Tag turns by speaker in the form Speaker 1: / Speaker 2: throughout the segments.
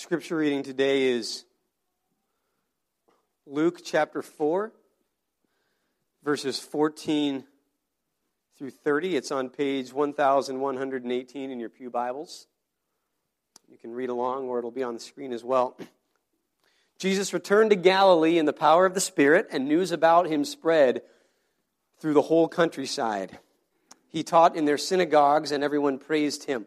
Speaker 1: Scripture reading today is Luke chapter 4, verses 14 through 30. It's on page 1118 in your Pew Bibles. You can read along, or it'll be on the screen as well. Jesus returned to Galilee in the power of the Spirit, and news about him spread through the whole countryside. He taught in their synagogues, and everyone praised him.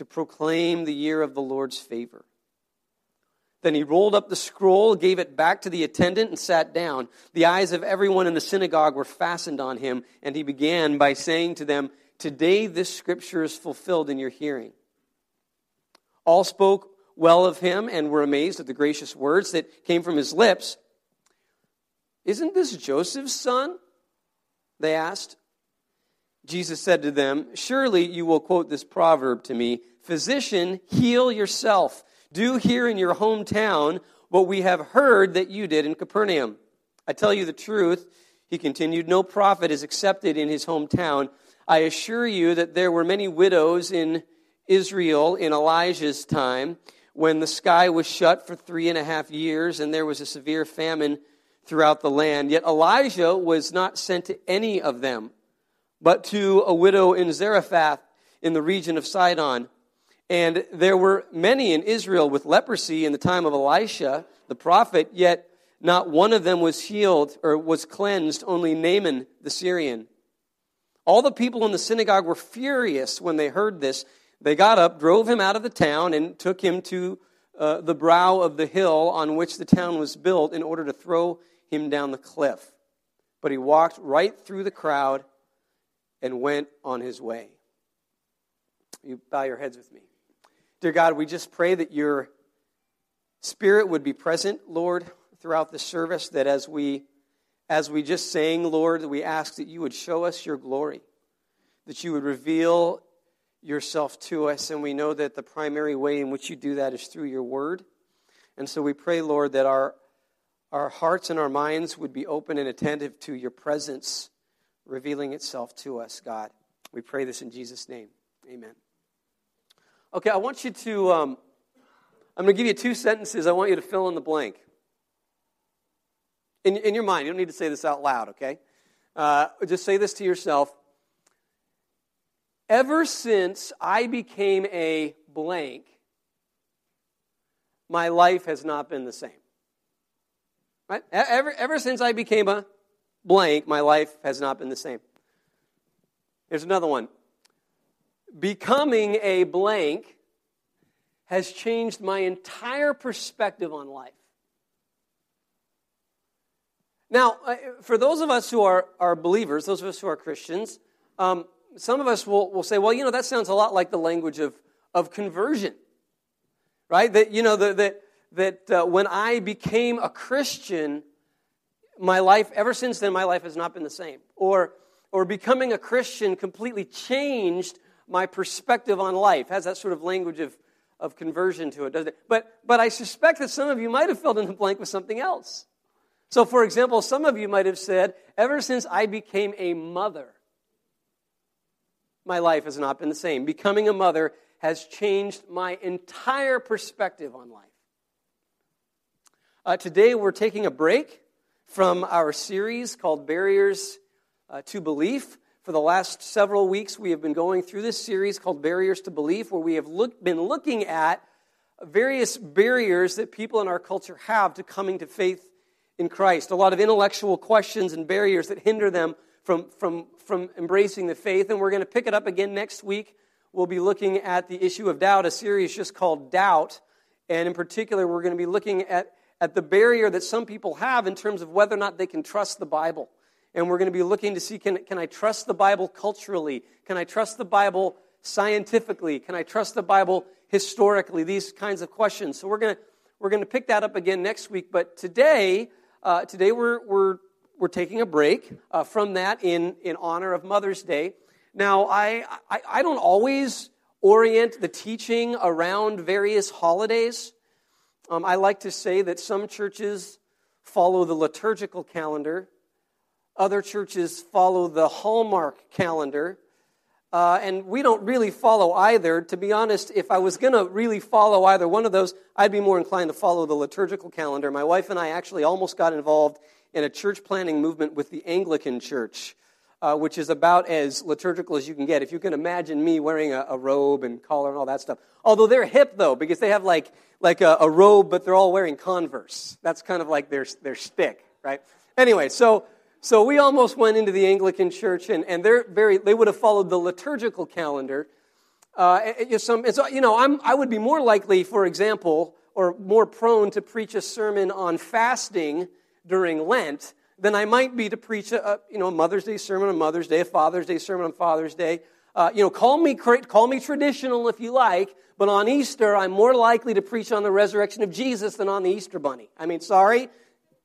Speaker 1: to proclaim the year of the Lord's favor. Then he rolled up the scroll, gave it back to the attendant, and sat down. The eyes of everyone in the synagogue were fastened on him, and he began by saying to them, Today this scripture is fulfilled in your hearing. All spoke well of him and were amazed at the gracious words that came from his lips. Isn't this Joseph's son? They asked. Jesus said to them, Surely you will quote this proverb to me Physician, heal yourself. Do here in your hometown what we have heard that you did in Capernaum. I tell you the truth, he continued, no prophet is accepted in his hometown. I assure you that there were many widows in Israel in Elijah's time when the sky was shut for three and a half years and there was a severe famine throughout the land. Yet Elijah was not sent to any of them, but to a widow in Zarephath in the region of Sidon. And there were many in Israel with leprosy in the time of Elisha, the prophet, yet not one of them was healed or was cleansed, only Naaman the Syrian. All the people in the synagogue were furious when they heard this. They got up, drove him out of the town, and took him to uh, the brow of the hill on which the town was built in order to throw him down the cliff. But he walked right through the crowd and went on his way. You bow your heads with me. Dear God, we just pray that your spirit would be present, Lord, throughout the service, that as we as we just sang, Lord, we ask that you would show us your glory, that you would reveal yourself to us, and we know that the primary way in which you do that is through your word. And so we pray, Lord, that our our hearts and our minds would be open and attentive to your presence revealing itself to us, God. We pray this in Jesus' name. Amen. Okay, I want you to, um, I'm going to give you two sentences. I want you to fill in the blank. In, in your mind, you don't need to say this out loud, okay? Uh, just say this to yourself. Ever since I became a blank, my life has not been the same. Right? Ever, ever since I became a blank, my life has not been the same. Here's another one. Becoming a blank has changed my entire perspective on life. Now, uh, for those of us who are, are believers, those of us who are Christians, um, some of us will, will say, well, you know, that sounds a lot like the language of, of conversion, right? That, you know, the, that that uh, when I became a Christian, my life, ever since then, my life has not been the same. Or, or becoming a Christian completely changed my perspective on life. Has that sort of language of, of conversion to it, doesn't it? But, but I suspect that some of you might have filled in the blank with something else. So, for example, some of you might have said, ever since I became a mother, my life has not been the same. Becoming a mother has changed my entire perspective on life. Uh, today we're taking a break from our series called Barriers uh, to Belief. For the last several weeks, we have been going through this series called Barriers to Belief, where we have look, been looking at various barriers that people in our culture have to coming to faith in Christ. A lot of intellectual questions and barriers that hinder them from, from, from embracing the faith. And we're going to pick it up again next week. We'll be looking at the issue of doubt, a series just called Doubt. And in particular, we're going to be looking at at the barrier that some people have in terms of whether or not they can trust the Bible. And we're going to be looking to see can, can I trust the Bible culturally? Can I trust the Bible scientifically? Can I trust the Bible historically? These kinds of questions. So we're going to we're going to pick that up again next week. But today, uh, today we're, we're, we're taking a break uh, from that in, in honor of Mother's Day. Now, I, I, I don't always orient the teaching around various holidays. Um, I like to say that some churches follow the liturgical calendar, other churches follow the Hallmark calendar. Uh, and we don't really follow either. To be honest, if I was going to really follow either one of those, I'd be more inclined to follow the liturgical calendar. My wife and I actually almost got involved in a church planning movement with the Anglican Church, uh, which is about as liturgical as you can get. If you can imagine me wearing a, a, robe and collar and all that stuff. Although they're hip, though, because they have like, like a, a robe, but they're all wearing Converse. That's kind of like their, their stick, right? Anyway, so so we almost went into the Anglican Church, and, and they're very, they would have followed the liturgical calendar. Uh, some, so, you know, I'm, I would be more likely, for example, or more prone to preach a sermon on fasting during Lent than I might be to preach a, a you know, a Mother's Day sermon on Mother's Day, a Father's Day sermon on Father's Day. Uh, you know, call me, call me traditional if you like, but on Easter, I'm more likely to preach on the resurrection of Jesus than on the Easter bunny. I mean, sorry,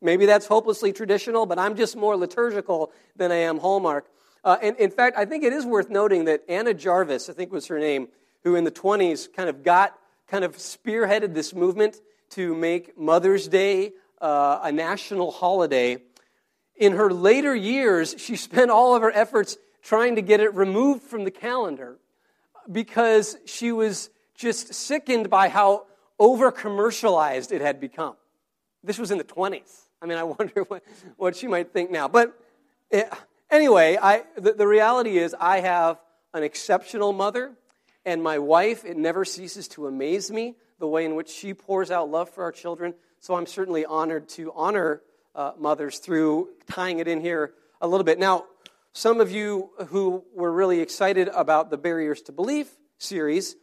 Speaker 1: Maybe that's hopelessly traditional, but I'm just more liturgical than I am Hallmark. Uh, and in fact, I think it is worth noting that Anna Jarvis, I think was her name, who in the 20s kind of got, kind of spearheaded this movement to make Mother's Day uh, a national holiday. In her later years, she spent all of her efforts trying to get it removed from the calendar because she was just sickened by how over commercialized it had become. This was in the 20s. I mean, I wonder what, what she might think now. But it, eh, anyway, I, the, the reality is, I have an exceptional mother, and my wife, it never ceases to amaze me the way in which she pours out love for our children. So I'm certainly honored to honor uh, mothers through tying it in here a little bit. Now, some of you who were really excited about the Barriers to Belief series,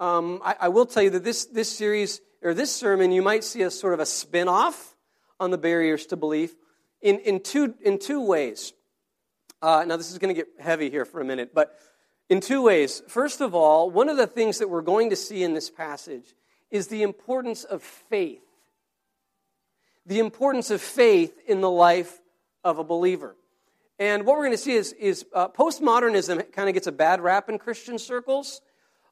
Speaker 1: um, I, I, will tell you that this, this series, or this sermon, you might see as sort of a spin off on the barriers to belief in, in, two, in two ways. Uh, now, this is going to get heavy here for a minute, but in two ways. First of all, one of the things that we're going to see in this passage is the importance of faith. The importance of faith in the life of a believer. And what we're going to see is, is uh, postmodernism kind of gets a bad rap in Christian circles,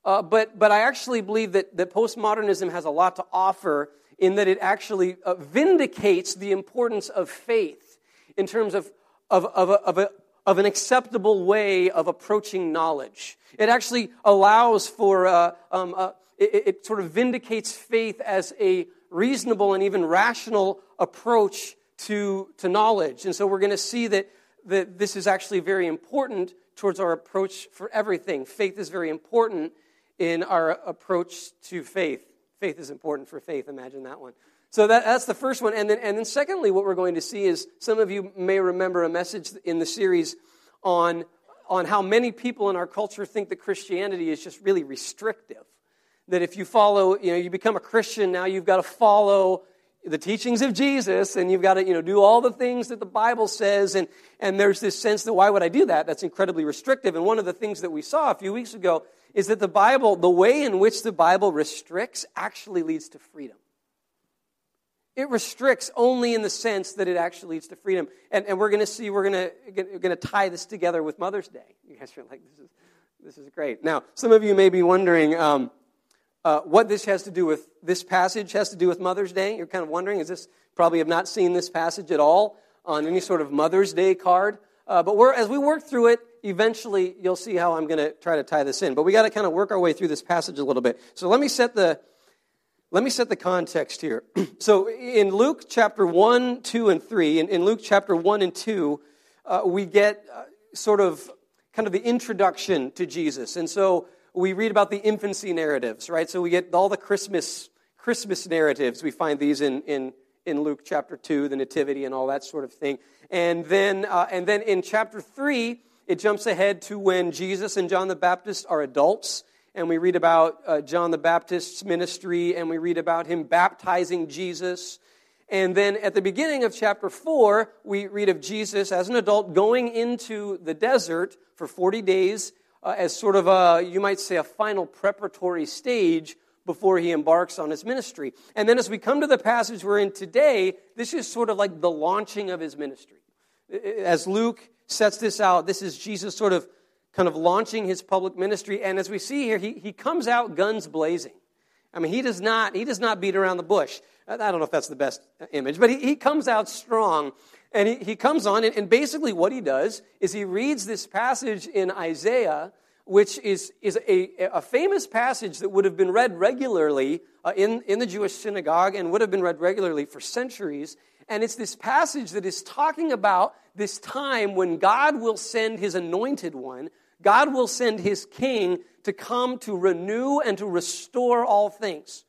Speaker 1: uh, but, but I actually believe that, that postmodernism has a lot to offer in that it actually uh, vindicates the importance of faith in terms of, of, of, a, of, a, of an acceptable way of approaching knowledge. It actually allows for, uh, um, uh, it, it sort of vindicates faith as a reasonable and even rational approach to, to knowledge. And so we're going to see that, that this is actually very important towards our approach for everything. Faith is very important in our approach to faith. Faith is important for faith. Imagine that one. So that, that's the first one. And then, and then, secondly, what we're going to see is some of you may remember a message in the series on, on how many people in our culture think that Christianity is just really restrictive. That if you follow, you know, you become a Christian, now you've got to follow the teachings of Jesus and you've got to, you know, do all the things that the Bible says. And, and there's this sense that why would I do that? That's incredibly restrictive. And one of the things that we saw a few weeks ago is that the Bible, the way in which the Bible restricts, actually leads to freedom. It restricts only in the sense that it actually leads to freedom. And, and we're going to see, we're going to tie this together with Mother's Day. You guys are like, this is, this is great. Now, some of you may be wondering um, uh, what this has to do with, this passage has to do with Mother's Day. You're kind of wondering, is this, probably have not seen this passage at all on any sort of Mother's Day card. Uh, but as we work through it, eventually you'll see how I'm going to try to tie this in. But we got to kind of work our way through this passage a little bit. So let me set the let me set the context here. so in Luke chapter 1, 2, and 3, in, in Luke chapter 1 and 2, uh, we get uh, sort of kind of the introduction to Jesus. And so we read about the infancy narratives, right? So we get all the Christmas Christmas narratives. We find these in, in, in Luke chapter 2, the nativity and all that sort of thing. And then, uh, and then in chapter 3, it jumps ahead to when Jesus and John the Baptist are adults, and we read about uh, John the Baptist's ministry, and we read about him baptizing Jesus. And then at the beginning of chapter 4, we read of Jesus as an adult going into the desert for 40 days uh, as sort of a, you might say, a final preparatory stage before he embarks on his ministry. And then as we come to the passage we're in today, this is sort of like the launching of his ministry. As Luke sets this out, this is Jesus sort of kind of launching his public ministry. And as we see here, he, he comes out guns blazing. I mean, he does not, he does not beat around the bush. I don't know if that's the best image, but he, he comes out strong. And he, he comes on, and, and basically what he does is he reads this passage in Isaiah, which is, is a, a famous passage that would have been read regularly uh, in, in the Jewish synagogue and would have been read regularly for centuries. And it's this passage that is talking about this time when God will send his anointed one, God will send his king to come to renew and to restore all things.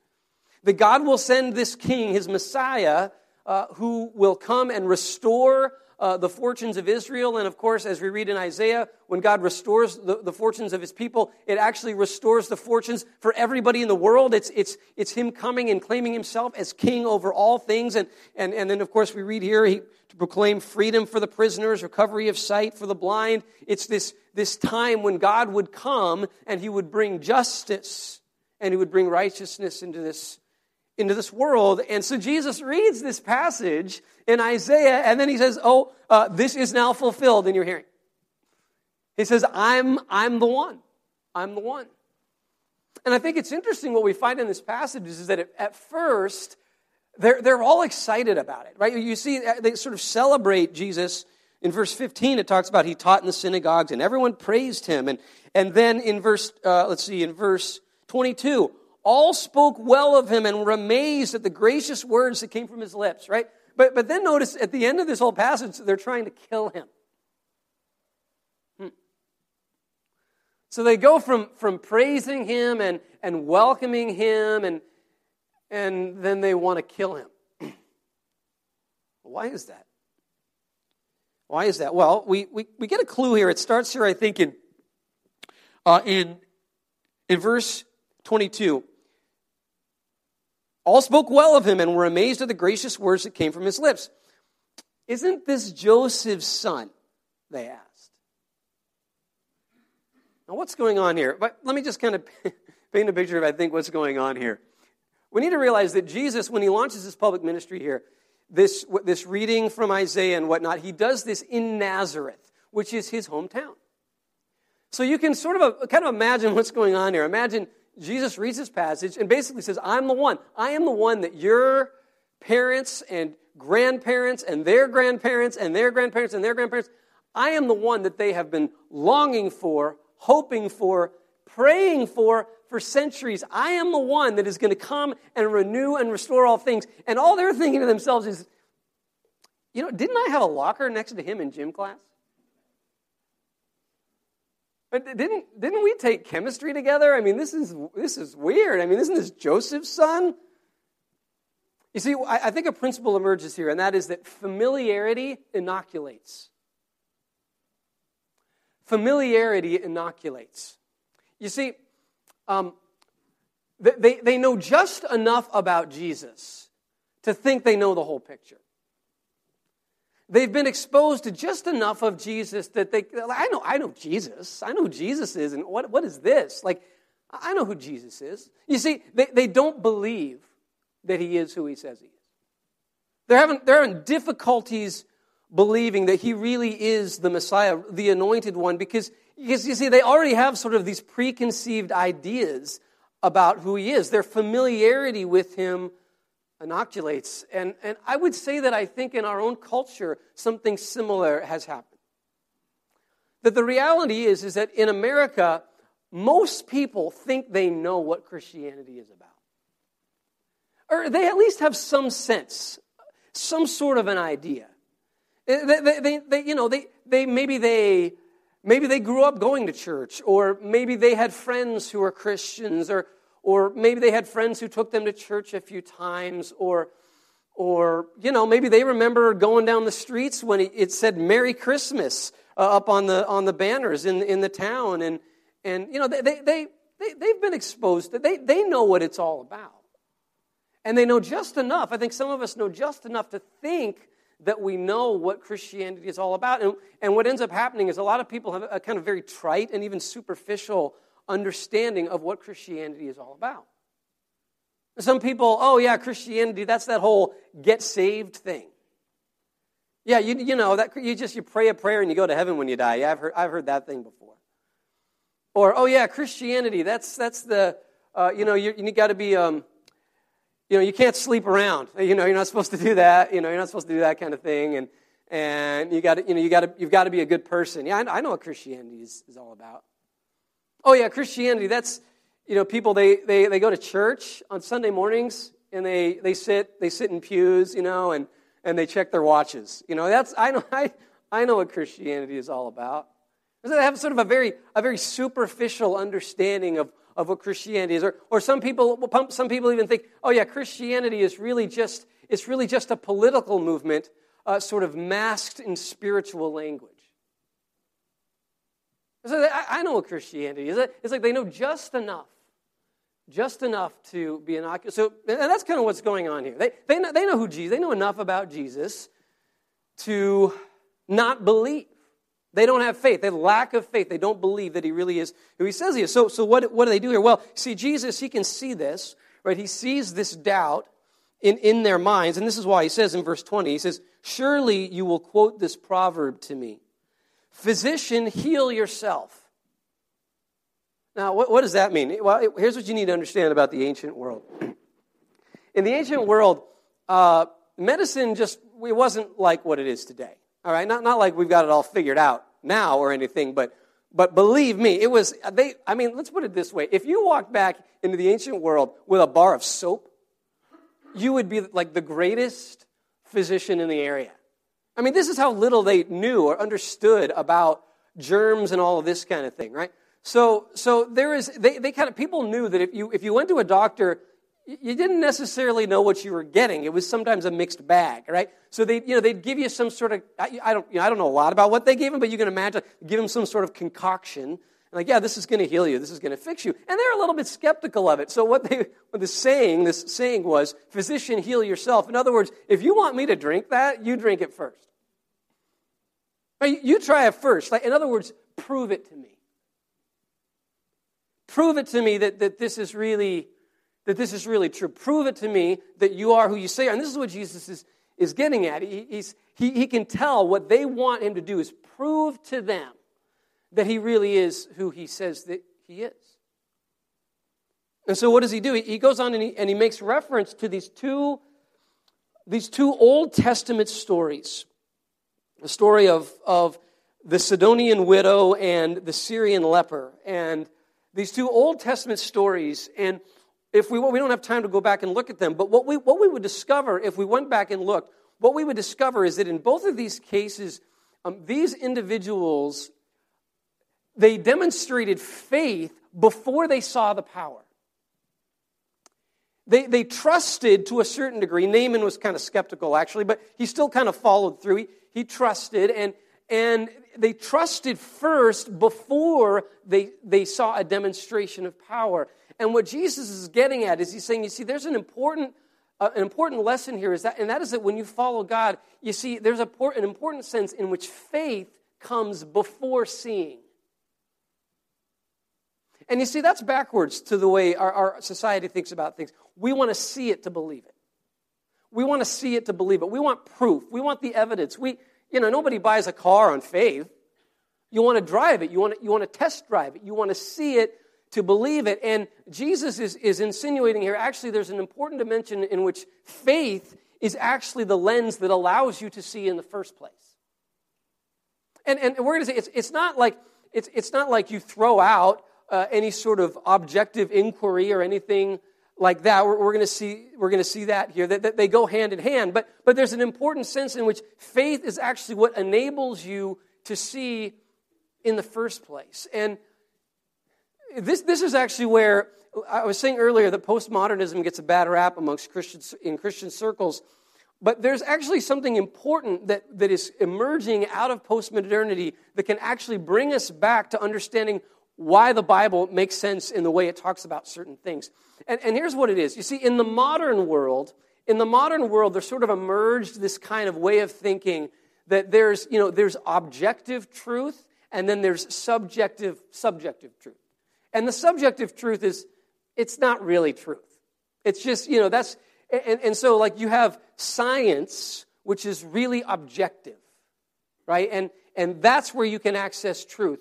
Speaker 1: That God will send this king, his Messiah, uh, who will come and restore uh, the fortunes of Israel. And of course, as we read in Isaiah, when God restores the, the, fortunes of his people, it actually restores the fortunes for everybody in the world. It's, it's, it's him coming and claiming himself as king over all things. And, and, and then, of course, we read here he, to proclaim freedom for the prisoners, recovery of sight for the blind. It's this, this time when God would come and he would bring justice and he would bring righteousness into this into this world. And so Jesus reads this passage in Isaiah, and then he says, Oh, uh, this is now fulfilled in your hearing. He says, I'm, I'm the one. I'm the one. And I think it's interesting what we find in this passage is that at first, they're, they're all excited about it, right? You see, uh, they sort of celebrate Jesus. In verse 15, it talks about he taught in the synagogues and everyone praised him. And, and then in verse, uh, let's see, in verse 22, all spoke well of him and were amazed at the gracious words that came from his lips, right? But, but then notice at the end of this whole passage, they're trying to kill him. Hmm. So they go from, from praising him and, and welcoming him, and, and then they want to kill him. Why is that? Why is that? Well, we, we, we get a clue here. It starts here, I think, in, uh, in, in verse 22. All spoke well of him and were amazed at the gracious words that came from his lips. Isn't this Joseph's son? They asked. Now, what's going on here? But let me just kind of paint a picture of, I think, what's going on here. We need to realize that Jesus, when he launches his public ministry here, this, this reading from Isaiah and whatnot, he does this in Nazareth, which is his hometown. So you can sort of uh, kind of imagine what's going on here. Imagine Jesus reads this passage and basically says, I'm the one. I am the one that your parents and grandparents and their grandparents and their grandparents and their grandparents, I am the one that they have been longing for, hoping for, praying for for centuries. I am the one that is going to come and renew and restore all things. And all they're thinking to themselves is, you know, didn't I have a locker next to him in gym class? Didn't, didn't we take chemistry together? I mean, this is, this is weird. I mean, isn't this Joseph's son? You see, I, I think a principle emerges here, and that is that familiarity inoculates. Familiarity inoculates. You see, um, they, they know just enough about Jesus to think they know the whole picture. They've been exposed to just enough of Jesus that they, I know, I know Jesus. I know who Jesus is. And what, what is this? Like, I know who Jesus is. You see, they, they don't believe that he is who he says he is. They're having, they're having difficulties believing that he really is the Messiah, the anointed one, because, because you see, they already have sort of these preconceived ideas about who he is. Their familiarity with him inoculates. And, and I would say that I think in our own culture, something similar has happened. That the reality is, is that in America, most people think they know what Christianity is about. Or they at least have some sense, some sort of an idea. Eh, they, they, they, they, you know, they, they, maybe they, maybe they grew up going to church, or maybe they had friends who were Christians, or, or maybe they had friends who took them to church a few times, or, or you know, maybe they remember going down the streets when it said Merry Christmas uh, up on the, on the banners in, in the town. And, and you know, they, they, they, they've been exposed to, they, they know what it's all about. And they know just enough, I think some of us know just enough to think that we know what Christianity is all about. And, and what ends up happening is a lot of people have a kind of very trite and even superficial understanding of what Christianity is all about. Some people, oh yeah, Christianity, that's that whole get saved thing. Yeah, you, you know, that you just you pray a prayer and you go to heaven when you die. Yeah, I've heard, I've heard that thing before. Or, oh yeah, Christianity, that's, that's the, uh, you know, you, you got to be, um, you know, you can't sleep around. You know, you're not supposed to do that. You know, you're not supposed to do that kind of thing. And, and you got to, you know, you got to, you've got to be a good person. Yeah, I, I know what Christianity is, is all about. Oh yeah, Christianity, that's, you know, people, they, they, they go to church on Sunday mornings and they, they sit, they sit in pews, you know, and, and they check their watches. You know, that's, I know, I, I know what Christianity is all about. They have sort of a very, a very superficial understanding of, of what Christianity is. Or, or some, people, some people even think, oh yeah, Christianity is really just, it's really just a political movement uh, sort of masked in spiritual language. So I, I know what Christianity is. It's like they know just enough just enough to be innocuous. So, and that's kind of what's going on here. They, they, know, they know who Jesus, they know enough about Jesus to not believe. They don't have faith. They lack of faith. They don't believe that he really is who he says he is. So, so what, what do they do here? Well, see, Jesus, he can see this, right? He sees this doubt in, in their minds. And this is why he says in verse 20, he says, Surely you will quote this proverb to me Physician, heal yourself. Now, what, what does that mean? Well, here's what you need to understand about the ancient world. In the ancient world, uh, medicine just it wasn't like what it is today. All right, not, not like we've got it all figured out now or anything, but but believe me, it was they. I mean, let's put it this way: if you walked back into the ancient world with a bar of soap, you would be like the greatest physician in the area. I mean, this is how little they knew or understood about germs and all of this kind of thing, right? So, so there is, they, they kind of, people knew that if you, if you went to a doctor, you didn't necessarily know what you were getting. It was sometimes a mixed bag, right? So they, you know, they'd give you some sort of, I, I don't, you know, I don't know a lot about what they gave him, but you can imagine, give him some sort of concoction. Like, yeah, this is going to heal you. This is going to fix you. And they're a little bit skeptical of it. So what they, what the saying, this saying was, physician, heal yourself. In other words, if you want me to drink that, you drink it first. You try it first. Like, in other words, prove it to me. Prove it to me that, that this is really that this is really true. Prove it to me that you are who you say are. And this is what Jesus is, is getting at. He, he's, he, he can tell what they want him to do is prove to them that he really is who he says that he is. And so what does he do? He, he goes on and he, and he makes reference to these two, these two Old Testament stories. The story of, of the Sidonian widow and the Syrian leper. And these two Old Testament stories, and if we, we don't have time to go back and look at them, but what we, what we would discover if we went back and looked, what we would discover is that in both of these cases, um, these individuals, they demonstrated faith before they saw the power. They, they trusted to a certain degree. Naaman was kind of skeptical, actually, but he still kind of followed through. He, he trusted, and, and they trusted first before they, they saw a demonstration of power. And what Jesus is getting at is he's saying, you see, there's an important, uh, an important lesson here, is that, and that is that when you follow God, you see, there's a, an important sense in which faith comes before seeing. And you see, that's backwards to the way our, our society thinks about things. We want to see it to believe it. We want to see it to believe it. We want proof. We want the evidence. We, you know, nobody buys a car on faith. You want to drive it, you want to, you want to test drive it, you want to see it to believe it. And Jesus is, is insinuating here actually, there's an important dimension in which faith is actually the lens that allows you to see in the first place. And, and we're going to say it's, it's, not like, it's, it's not like you throw out uh, any sort of objective inquiry or anything like that. We're, we're going to see we're going to see that here that, that they go hand in hand. But but there's an important sense in which faith is actually what enables you to see in the first place. And this this is actually where I was saying earlier that postmodernism gets a bad rap amongst Christians in Christian circles. But there's actually something important that, that is emerging out of postmodernity that can actually bring us back to understanding why the Bible makes sense in the way it talks about certain things. And, and here's what it is. You see, in the modern world, in the modern world, there's sort of emerged this kind of way of thinking that there's, you know, there's objective truth and then there's subjective, subjective truth. And the subjective truth is, it's not really truth. It's just, you know, that's, and, and so like you have science, which is really objective, right? And, and that's where you can access truth.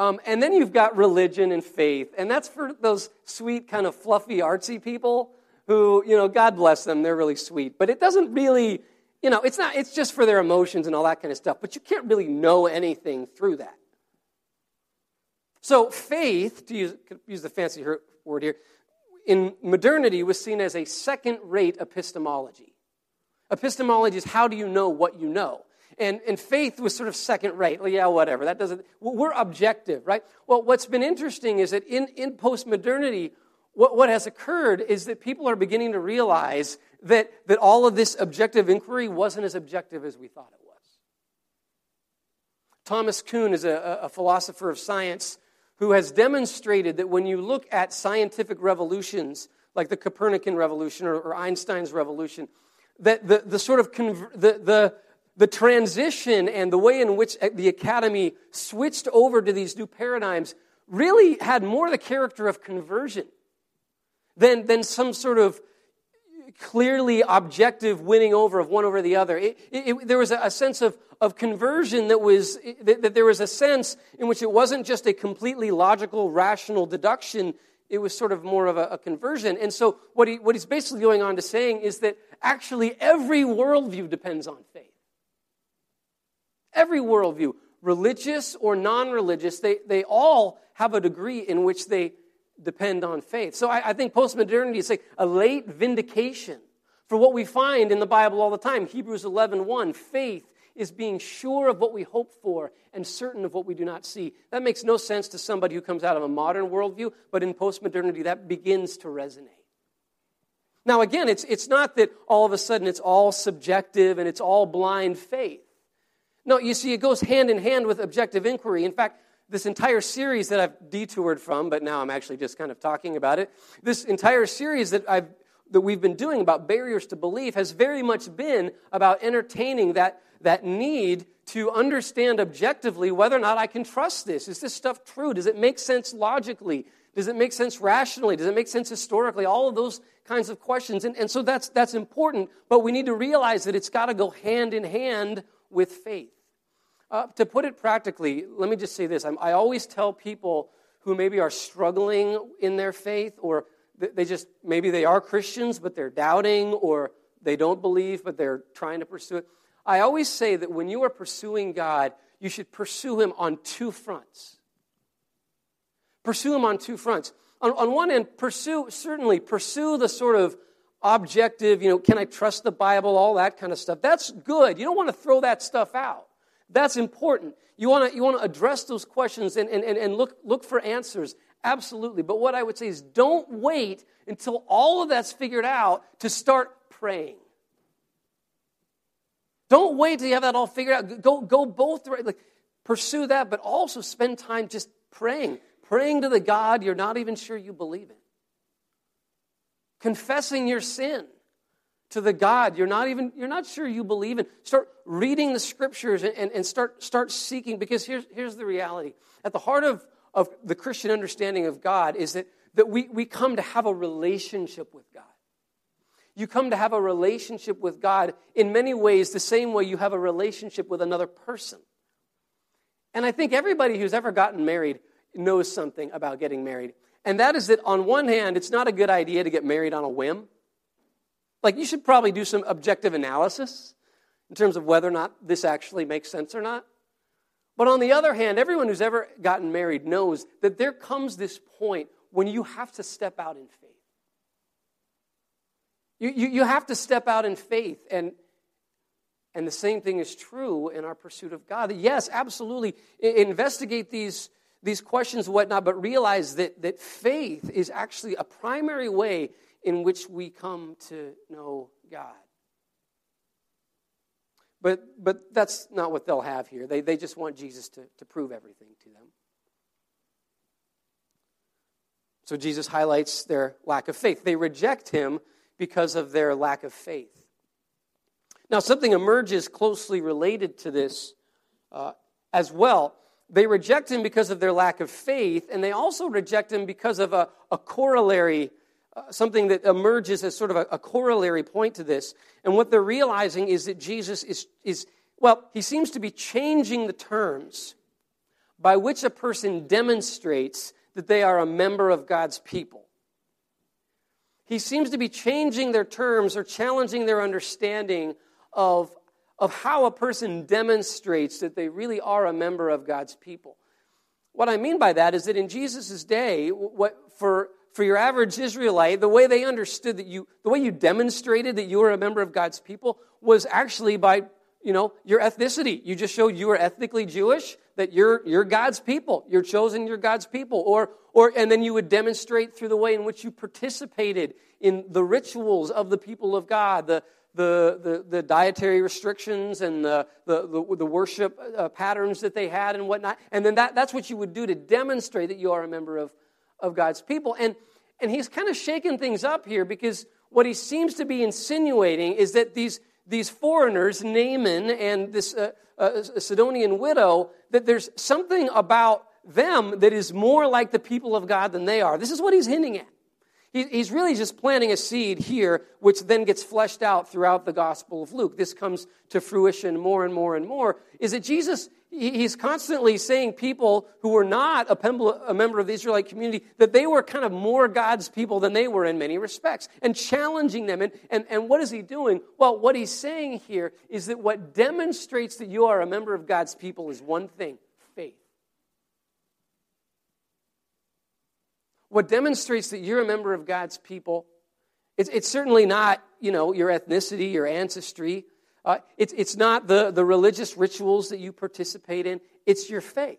Speaker 1: Um, and then you've got religion and faith, and that's for those sweet, kind of fluffy, artsy people who, you know, God bless them, they're really sweet. But it doesn't really, you know, it's not, it's just for their emotions and all that kind of stuff, but you can't really know anything through that. So faith, to use, use the fancy word here, in modernity was seen as a second rate epistemology. Epistemology is how do you know what you know? And, and faith was sort of second rate. Well, yeah, whatever. That doesn't, we're objective, right? Well, what's been interesting is that in, in post-modernity, what, what has occurred is that people are beginning to realize that, that all of this objective inquiry wasn't as objective as we thought it was. Thomas Kuhn is a, a philosopher of science who has demonstrated that when you look at scientific revolutions, like the Copernican revolution or, or Einstein's revolution, that the, the sort of conver- the, the, the transition and the way in which uh, the academy switched over to these new paradigms really had more the character of conversion than, than some sort of clearly objective winning over of one over the other. It, it, there was a, a, sense of, of conversion that was, that, that there was a sense in which it wasn't just a completely logical, rational deduction. It was sort of more of a, a conversion. And so what, he, what he's basically going on to saying is that actually every worldview depends on faith. Every worldview, religious or non religious, they, they all have a degree in which they depend on faith. So I, I think postmodernity is like a late vindication for what we find in the Bible all the time. Hebrews 11 1, faith is being sure of what we hope for and certain of what we do not see. That makes no sense to somebody who comes out of a modern worldview, but in postmodernity, that begins to resonate. Now, again, it's, it's not that all of a sudden it's all subjective and it's all blind faith. No, you see, it goes hand in hand with objective inquiry. In fact, this entire series that I've detoured from, but now I'm actually just kind of talking about it. This entire series that I've that we've been doing about barriers to belief has very much been about entertaining that, that need to understand objectively whether or not I can trust this. Is this stuff true? Does it make sense logically? Does it make sense rationally? Does it make sense historically? All of those kinds of questions. And, and so that's, that's important, but we need to realize that it's got to go hand in hand with faith. Uh, to put it practically, let me just say this. I'm, I always tell people who maybe are struggling in their faith, or they just, maybe they are Christians, but they're doubting, or they don't believe, but they're trying to pursue it. I always say that when you are pursuing God, you should pursue Him on two fronts. Pursue Him on two fronts. On, on one end, pursue, certainly, pursue the sort of objective, you know, can I trust the Bible, all that kind of stuff. That's good. You don't want to throw that stuff out. That's important. You want to you want to address those questions and, and, and look, look for answers. Absolutely. But what I would say is don't wait until all of that's figured out to start praying. Don't wait till you have that all figured out. Go, go both like, pursue that, but also spend time just praying. Praying to the God you're not even sure you believe in. Confessing your sin to the God you're not even you're not sure you believe in. Start reading the scriptures and, and, and start start seeking because here's here's the reality. At the heart of, of the Christian understanding of God is that, that we, we come to have a relationship with God. You come to have a relationship with God in many ways the same way you have a relationship with another person. And I think everybody who's ever gotten married knows something about getting married. And that is that on one hand, it's not a good idea to get married on a whim. Like, you should probably do some objective analysis in terms of whether or not this actually makes sense or not. But on the other hand, everyone who's ever gotten married knows that there comes this point when you have to step out in faith. You, you, you have to step out in faith. And, and the same thing is true in our pursuit of God. Yes, absolutely. Investigate these, these questions and whatnot, but realize that, that faith is actually a primary way in which we come to know God. But, but that's not what they'll have here. They, they just want Jesus to, to prove everything to them. So Jesus highlights their lack of faith. They reject him because of their lack of faith. Now, something emerges closely related to this uh, as well. They reject him because of their lack of faith, and they also reject him because of a, a corollary uh, something that emerges as sort of a, a corollary point to this. And what they're realizing is that Jesus is, is, well, he seems to be changing the terms by which a person demonstrates that they are a member of God's people. He seems to be changing their terms or challenging their understanding of, of how a person demonstrates that they really are a member of God's people. What I mean by that is that in Jesus' day, what, for, for your average Israelite, the way they understood that you, the way you demonstrated that you were a member of God's people was actually by, you know, your ethnicity. You just showed you were ethnically Jewish, that you're, you're God's people. You're chosen, you're God's people. Or, or, and then you would demonstrate through the way in which you participated in the rituals of the people of God, the, the, the, the dietary restrictions and the, the, the, worship uh, patterns that they had and whatnot. And then that, that's what you would do to demonstrate that you are a member of, of God's people. And, and he's kind of shaking things up here because what he seems to be insinuating is that these, these foreigners, Naaman and this uh, uh, Sidonian widow, that there's something about them that is more like the people of God than they are. This is what he's hinting at. He's really just planting a seed here, which then gets fleshed out throughout the Gospel of Luke. This comes to fruition more and more and more. Is that Jesus, he's constantly saying people who were not a member of the Israelite community, that they were kind of more God's people than they were in many respects, and challenging them. And, and, and what is he doing? Well, what he's saying here is that what demonstrates that you are a member of God's people is one thing faith. What demonstrates that you're a member of God's people, it's, it's certainly not, you know, your ethnicity, your ancestry. Uh, it's, it's not the, the religious rituals that you participate in. It's your faith.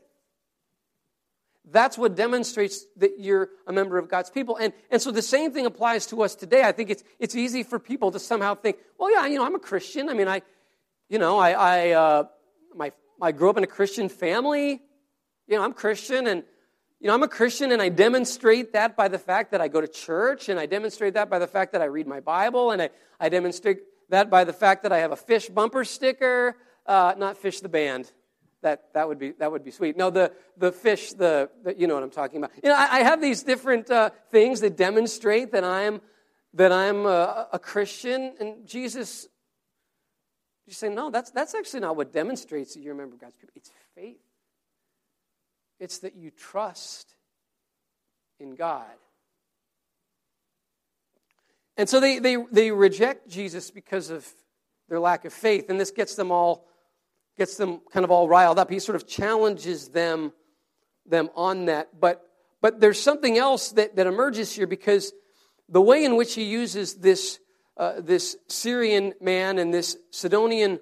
Speaker 1: That's what demonstrates that you're a member of God's people. And, and so the same thing applies to us today. I think it's, it's easy for people to somehow think, well, yeah, you know, I'm a Christian. I mean, I, you know, I, I, uh, my, I grew up in a Christian family. You know, I'm Christian and you know, I'm a Christian and I demonstrate that by the fact that I go to church and I demonstrate that by the fact that I read my Bible and I, I demonstrate that by the fact that I have a fish bumper sticker, uh, not fish the band. That, that, would be, that would be sweet. No, the, the fish, the, the you know what I'm talking about. You know, I, I have these different uh, things that demonstrate that I'm, that I'm a, a Christian. And Jesus, you say, no, that's, that's actually not what demonstrates that you're a member of God's people. It's faith. It's that you trust in God. And so they, they, they reject Jesus because of their lack of faith, and this gets them all gets them kind of all riled up. He sort of challenges them, them on that. But but there's something else that, that emerges here because the way in which he uses this, uh, this Syrian man and this Sidonian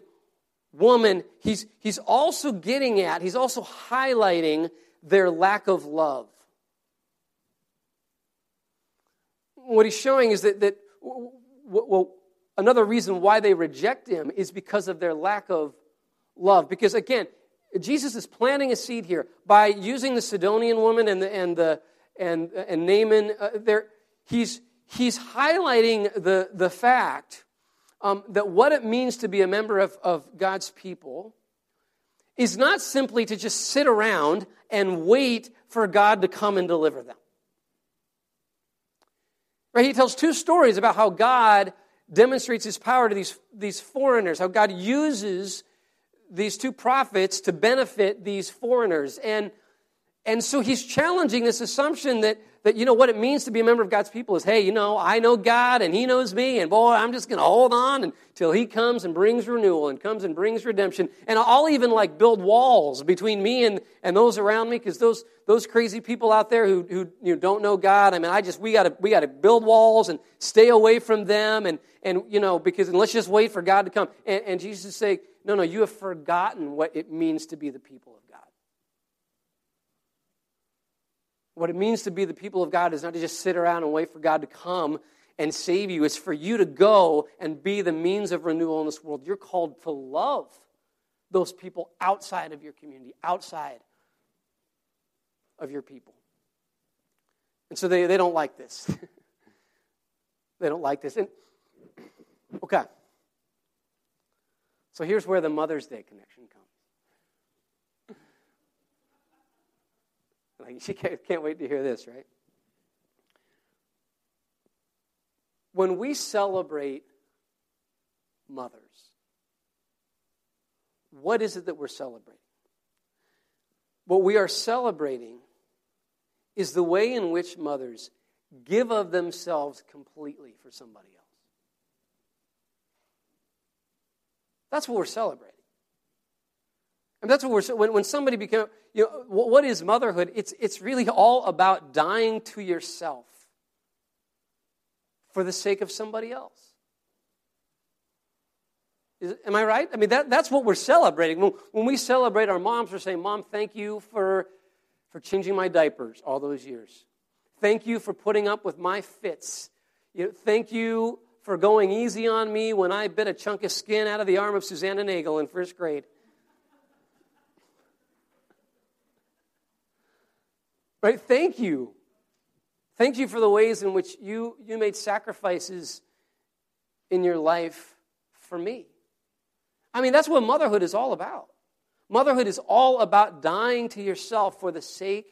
Speaker 1: woman, he's, he's also getting at, he's also highlighting their lack of love. What he's showing is that, that well, another reason why they reject him is because of their lack of love. Because again, Jesus is planting a seed here by using the Sidonian woman and the, and the and and Naaman. Uh, there, he's he's highlighting the the fact um, that what it means to be a member of, of God's people is not simply to just sit around and wait for God to come and deliver them. Right? He tells two stories about how God demonstrates his power to these, these foreigners, how God uses these two prophets to benefit these foreigners. And, and so he's challenging this assumption that that, you know, what it means to be a member of God's people is, hey, you know, I know God and He knows me, and boy, I'm just going to hold on until He comes and brings renewal and comes and brings redemption. And I'll even like build walls between me and, and those around me because those, those crazy people out there who, who you know, don't know God, I mean, I just, we got to we gotta build walls and stay away from them and, and you know, because, and let's just wait for God to come. And, and Jesus is saying, no, no, you have forgotten what it means to be the people of God. What it means to be the people of God is not to just sit around and wait for God to come and save you. It's for you to go and be the means of renewal in this world. You're called to love those people outside of your community, outside of your people. And so they, they don't like this. they don't like this. And okay. So here's where the Mother's Day connection comes. She can't, can't wait to hear this, right? when we celebrate mothers, what is it that we're celebrating? What we are celebrating is the way in which mothers give of themselves completely for somebody else. That's what we're celebrating. And that's what we're when, when somebody become you know what is motherhood? It's it's really all about dying to yourself for the sake of somebody else. Is, am I right? I mean, that, that's what we're celebrating. When, when we celebrate our moms, we're saying, Mom, thank you for, for changing my diapers all those years. Thank you for putting up with my fits. You know, thank you for going easy on me when I bit a chunk of skin out of the arm of Susanna Nagel in first grade. Right? Thank you. Thank you for the ways in which you, you made sacrifices in your life for me. I mean, that's what motherhood is all about. Motherhood is all about dying to yourself for the sake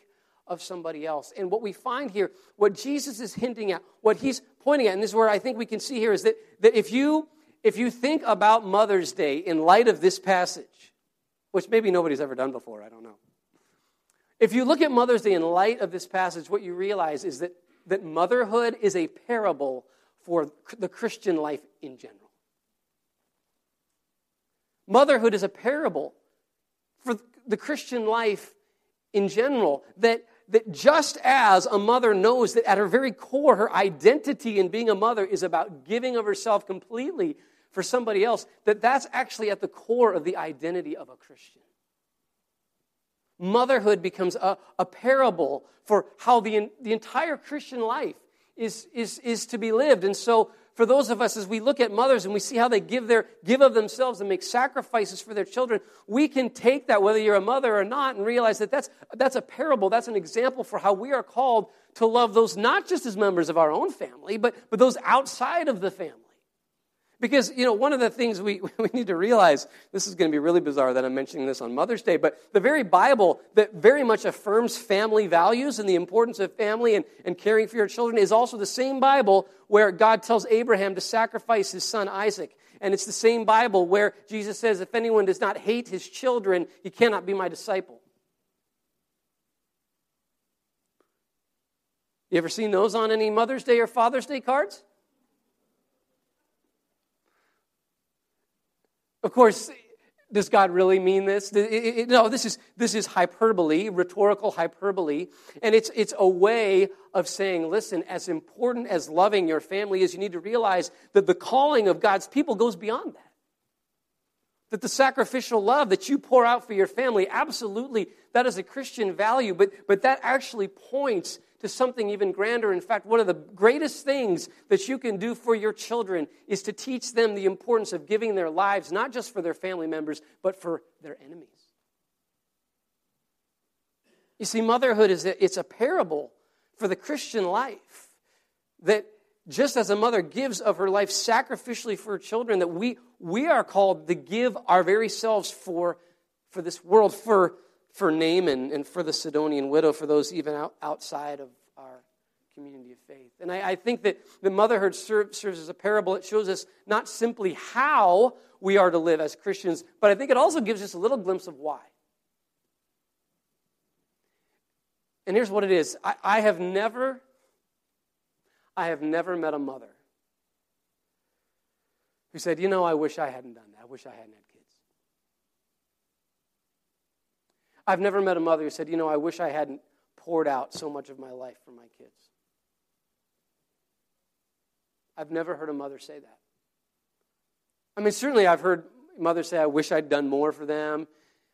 Speaker 1: of somebody else. And what we find here, what Jesus is hinting at, what he's pointing at, and this is where I think we can see here, is that, that if, you, if you think about Mother's Day in light of this passage, which maybe nobody's ever done before, I don't know. If you look at Mother's Day in light of this passage, what you realize is that, that motherhood is a parable for the Christian life in general. Motherhood is a parable for the Christian life in general. That, that just as a mother knows that at her very core, her identity in being a mother is about giving of herself completely for somebody else, that that's actually at the core of the identity of a Christian. Motherhood becomes a, a parable for how the, the entire Christian life is, is, is to be lived. And so, for those of us, as we look at mothers and we see how they give, their, give of themselves and make sacrifices for their children, we can take that, whether you're a mother or not, and realize that that's, that's a parable. That's an example for how we are called to love those not just as members of our own family, but, but those outside of the family. Because, you know, one of the things we, we need to realize, this is going to be really bizarre that I'm mentioning this on Mother's Day, but the very Bible that very much affirms family values and the importance of family and, and caring for your children is also the same Bible where God tells Abraham to sacrifice his son Isaac. And it's the same Bible where Jesus says, if anyone does not hate his children, he cannot be my disciple. You ever seen those on any Mother's Day or Father's Day cards? Of course, does God really mean this? No, this is, this is hyperbole, rhetorical hyperbole. And it's, it's a way of saying, listen, as important as loving your family is, you need to realize that the calling of God's people goes beyond that. That the sacrificial love that you pour out for your family, absolutely, that is a Christian value, but, but that actually points to something even grander. In fact, one of the greatest things that you can do for your children is to teach them the importance of giving their lives, not just for their family members, but for their enemies. You see, motherhood is a, it's a parable for the Christian life that just as a mother gives of her life sacrificially for her children, that we, we are called to give our very selves for, for this world, for for Naaman and for the Sidonian widow, for those even out, outside of our community of faith. And I, I think that the motherhood serve, serves as a parable. It shows us not simply how we are to live as Christians, but I think it also gives us a little glimpse of why. And here's what it is I, I have never, I have never met a mother who said, You know, I wish I hadn't done that. I wish I hadn't had I've never met a mother who said, You know, I wish I hadn't poured out so much of my life for my kids. I've never heard a mother say that. I mean, certainly I've heard mothers say, I wish I'd done more for them.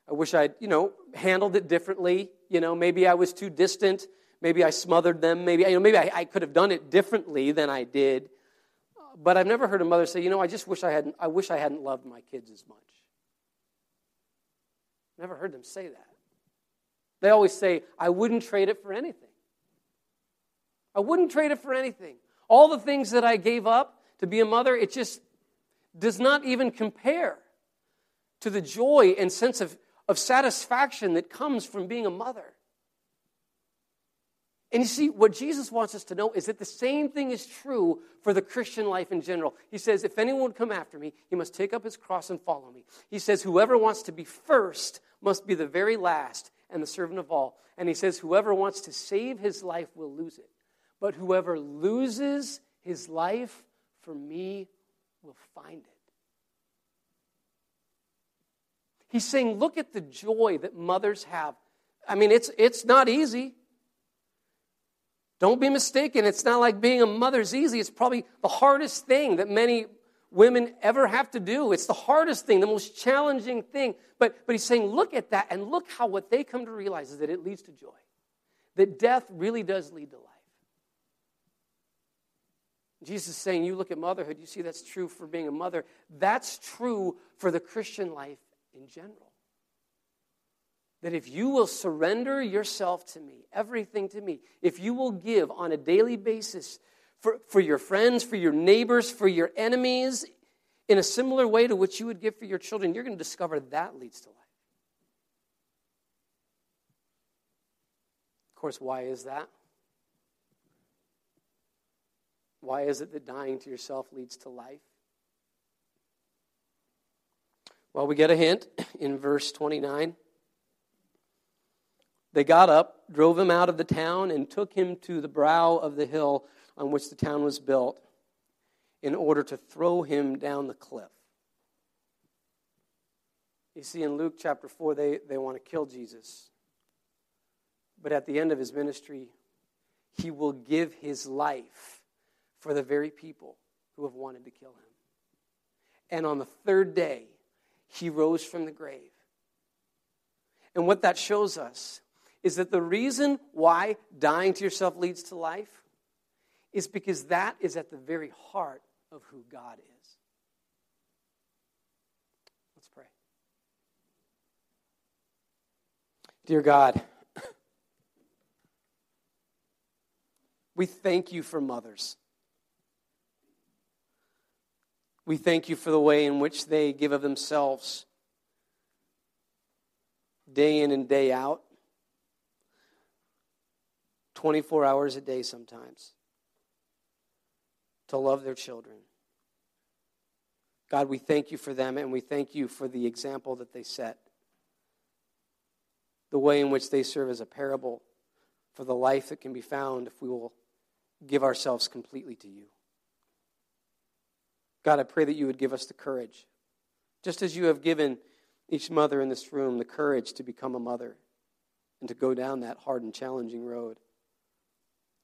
Speaker 1: I wish I'd, you know, handled it differently. You know, maybe I was too distant. Maybe I smothered them. Maybe, you know, maybe I, I could have done it differently than I did. But I've never heard a mother say, you know, I just wish I hadn't, I wish I hadn't loved my kids as much. Never heard them say that. They always say, I wouldn't trade it for anything. I wouldn't trade it for anything. All the things that I gave up to be a mother, it just does not even compare to the joy and sense of, of satisfaction that comes from being a mother. And you see, what Jesus wants us to know is that the same thing is true for the Christian life in general. He says, If anyone would come after me, he must take up his cross and follow me. He says, Whoever wants to be first must be the very last and the servant of all. And he says, Whoever wants to save his life will lose it. But whoever loses his life for me will find it. He's saying, Look at the joy that mothers have. I mean, it's, it's not easy. Don't be mistaken. It's not like being a mother's easy. It's probably the hardest thing that many women ever have to do. It's the hardest thing, the most challenging thing. But, but he's saying, look at that and look how what they come to realize is that it leads to joy. That death really does lead to life. Jesus is saying, you look at motherhood, you see that's true for being a mother. That's true for the Christian life in general that if you will surrender yourself to me, everything to me, if you will give on a daily basis for, for your friends, for your neighbors, for your enemies, in a similar way to which you would give for your children, you're going to discover that leads to life. Of course, why is that? Why is it that dying to yourself leads to life? Well, we get a hint in verse 29. They got up, drove him out of the town, and took him to the brow of the hill on which the town was built in order to throw him down the cliff. You see, in Luke chapter 4, they, they want to kill Jesus. But at the end of his ministry, he will give his life for the very people who have wanted to kill him. And on the third day, he rose from the grave. And what that shows us is that the reason why dying to yourself leads to life is because that is at the very heart of who God is. Let's pray. Dear God, we thank you for mothers. We thank you for the way in which they give of themselves day in and day out. 24 hours a day sometimes to love their children. God, we thank you for them and we thank you for the example that they set, the way in which they serve as a parable for the life that can be found if we will give ourselves completely to you. God, I pray that you would give us the courage, just as you have given each mother in this room the courage to become a mother and to go down that hard and challenging road.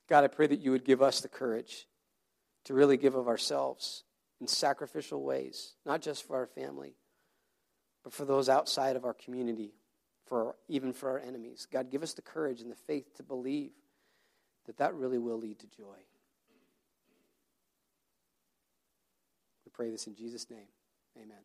Speaker 1: God, I pray that you would give us the courage to really give of ourselves in sacrificial ways, not just for our family, but for those outside of our community, for our, even for our enemies. God, give us the courage and the faith to believe that that really will lead to joy. We pray this in Jesus' name. Amen.